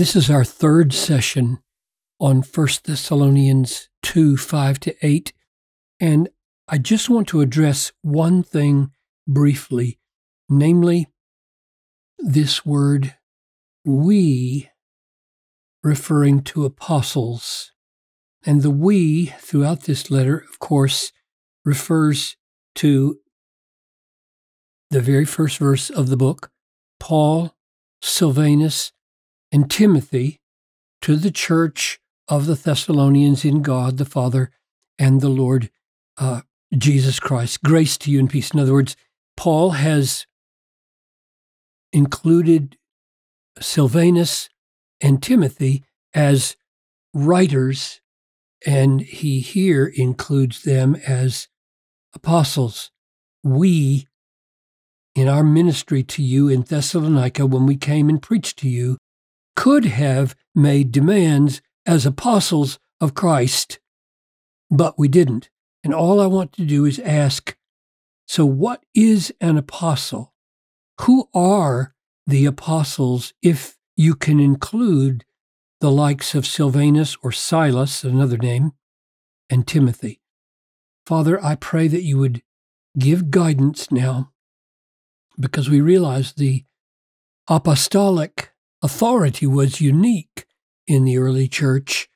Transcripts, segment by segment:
This is our third session on 1 Thessalonians 2 5 to 8. And I just want to address one thing briefly, namely this word we, referring to apostles. And the we throughout this letter, of course, refers to the very first verse of the book Paul, Silvanus, and Timothy to the church of the Thessalonians in God the Father and the Lord uh, Jesus Christ. Grace to you and peace. In other words, Paul has included Silvanus and Timothy as writers, and he here includes them as apostles. We, in our ministry to you in Thessalonica, when we came and preached to you, could have made demands as apostles of Christ, but we didn't. And all I want to do is ask so, what is an apostle? Who are the apostles if you can include the likes of Silvanus or Silas, another name, and Timothy? Father, I pray that you would give guidance now because we realize the apostolic authority was unique in the early church,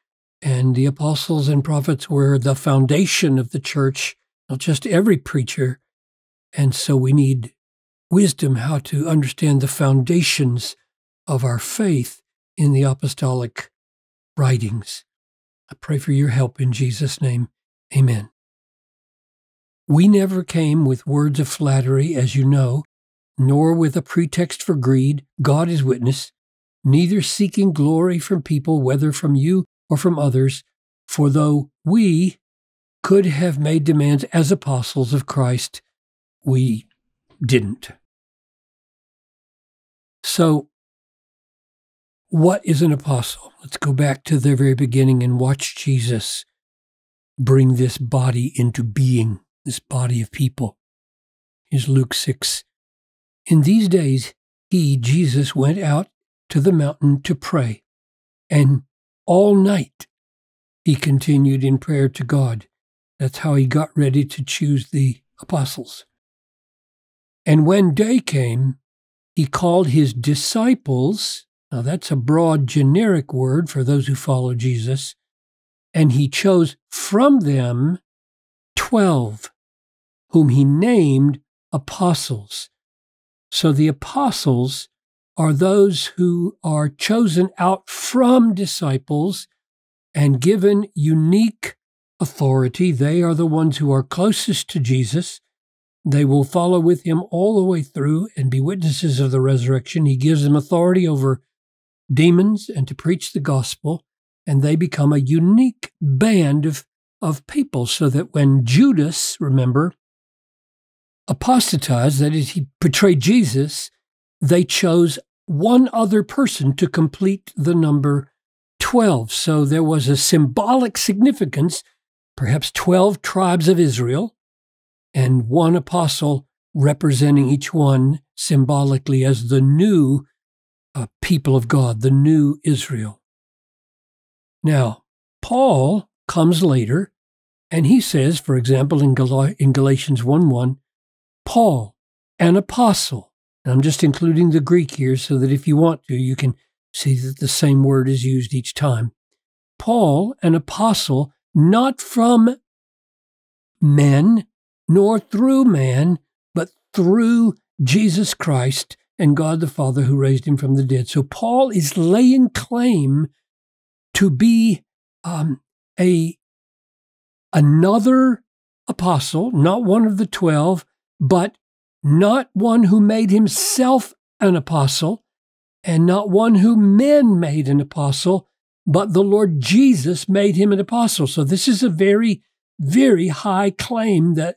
and the apostles and prophets were the foundation of the church, not just every preacher. And so we need wisdom how to understand the foundations of our faith in the apostolic writings. I pray for your help in Jesus' name. Amen. We never came with words of flattery, as you know, nor with a pretext for greed. God is witness neither seeking glory from people, whether from you or from others. For though we could have made demands as apostles of Christ, we didn't. So, what is an apostle? Let's go back to the very beginning and watch Jesus bring this body into being, this body of people. Here's Luke 6. In these days, he, Jesus, went out to the mountain to pray. And all night he continued in prayer to God. That's how he got ready to choose the apostles. And when day came, he called his disciples. Now, that's a broad, generic word for those who follow Jesus. And he chose from them 12, whom he named apostles. So the apostles are those who are chosen out from disciples and given unique authority. They are the ones who are closest to Jesus. They will follow with him all the way through and be witnesses of the resurrection. He gives them authority over demons and to preach the gospel, and they become a unique band of, of people so that when Judas, remember, apostatized, that is, he betrayed Jesus, they chose one other person to complete the number 12. So there was a symbolic significance, perhaps 12 tribes of Israel, and one apostle representing each one symbolically as the new uh, people of God, the new Israel. Now, Paul comes later, and he says, for example, in, Gal- in Galatians 1 1, Paul, an apostle I'm just including the Greek here so that if you want to, you can see that the same word is used each time. Paul, an apostle, not from men nor through man, but through Jesus Christ and God the Father who raised him from the dead. So Paul is laying claim to be um, a another apostle, not one of the twelve, but not one who made himself an apostle, and not one who men made an apostle, but the Lord Jesus made him an apostle. So this is a very, very high claim that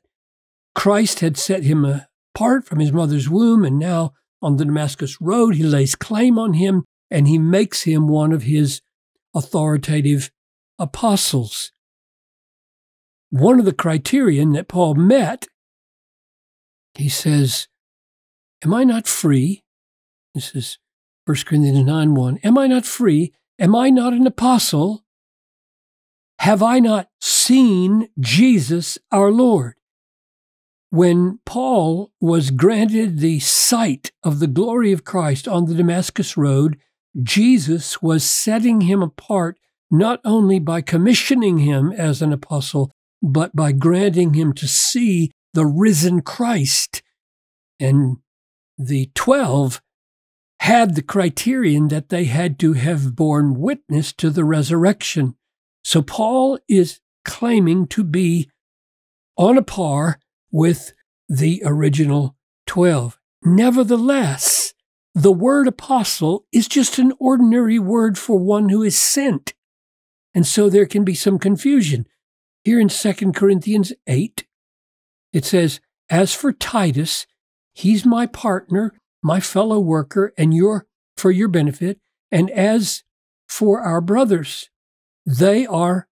Christ had set him apart from his mother's womb, and now on the Damascus Road, he lays claim on him and he makes him one of his authoritative apostles. One of the criterion that Paul met he says, Am I not free? This is 1 Corinthians 9 1. Am I not free? Am I not an apostle? Have I not seen Jesus our Lord? When Paul was granted the sight of the glory of Christ on the Damascus Road, Jesus was setting him apart not only by commissioning him as an apostle, but by granting him to see the risen Christ. And the 12 had the criterion that they had to have borne witness to the resurrection. So Paul is claiming to be on a par with the original 12. Nevertheless, the word apostle is just an ordinary word for one who is sent. And so there can be some confusion. Here in 2 Corinthians 8, it says, As for Titus, he's my partner, my fellow worker, and your for your benefit. And as for our brothers, they are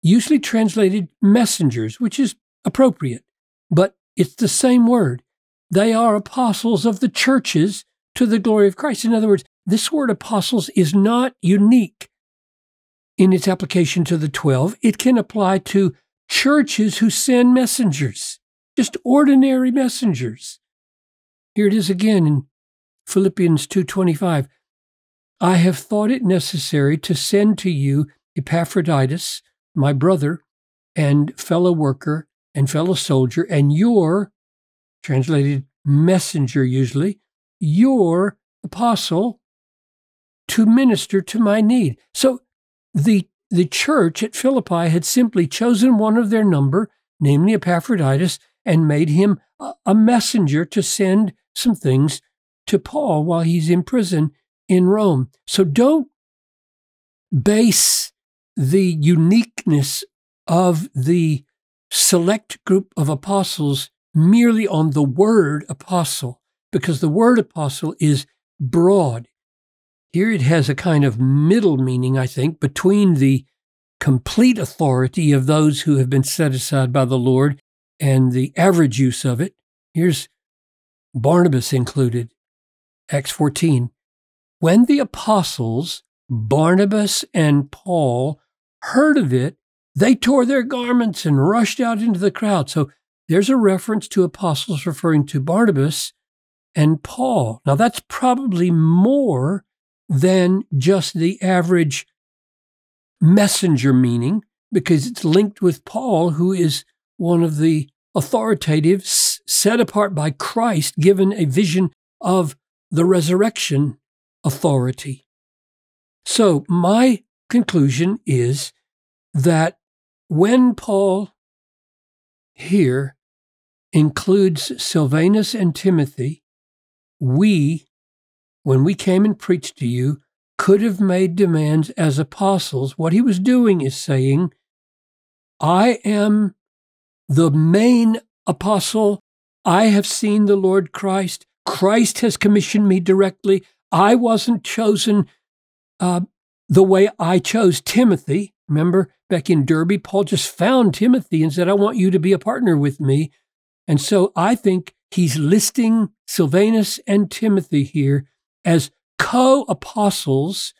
usually translated messengers, which is appropriate, but it's the same word. They are apostles of the churches to the glory of Christ. In other words, this word apostles is not unique in its application to the 12. It can apply to churches who send messengers, just ordinary messengers. Here it is again in Philippians 2:25. I have thought it necessary to send to you Epaphroditus, my brother and fellow worker and fellow soldier, and your, translated messenger usually, your apostle to minister to my need. So the the church at Philippi had simply chosen one of their number, namely Epaphroditus, and made him a messenger to send some things to Paul while he's in prison in Rome. So don't base the uniqueness of the select group of apostles merely on the word apostle, because the word apostle is broad. Here it has a kind of middle meaning, I think, between the complete authority of those who have been set aside by the Lord and the average use of it. Here's Barnabas included. Acts 14. When the apostles, Barnabas and Paul, heard of it, they tore their garments and rushed out into the crowd. So there's a reference to apostles referring to Barnabas and Paul. Now, that's probably more than just the average messenger meaning, because it's linked with Paul, who is one of the authoritative, set apart by Christ, given a vision of the resurrection authority. So, my conclusion is that when Paul here includes Silvanus and Timothy, we, when we came and preached to you, could have made demands as apostles. What he was doing is saying, I am the main apostle. I have seen the Lord Christ. Christ has commissioned me directly. I wasn't chosen uh, the way I chose Timothy. Remember back in Derbe, Paul just found Timothy and said, I want you to be a partner with me. And so I think he's listing Silvanus and Timothy here as co apostles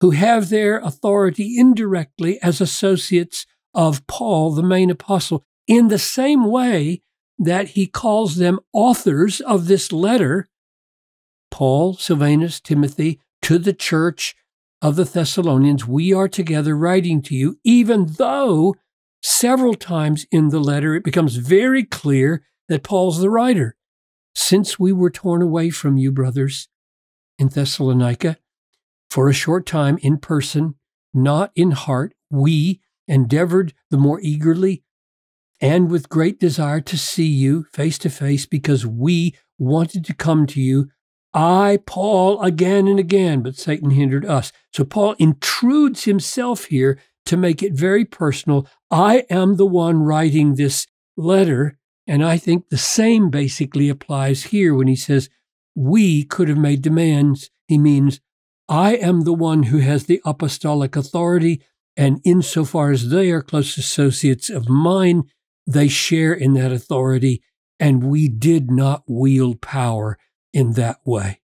who have their authority indirectly as associates of Paul, the main apostle, in the same way that he calls them authors of this letter, Paul, Silvanus, Timothy, to the church of the Thessalonians, we are together writing to you, even though several times in the letter it becomes very clear that Paul's the writer. Since we were torn away from you, brothers, in Thessalonica, for a short time in person, not in heart, we endeavored the more eagerly and with great desire to see you face to face because we wanted to come to you. I, Paul, again and again, but Satan hindered us. So Paul intrudes himself here to make it very personal. I am the one writing this letter. And I think the same basically applies here when he says, We could have made demands. He means, I am the one who has the apostolic authority. And insofar as they are close associates of mine, they share in that authority, and we did not wield power in that way.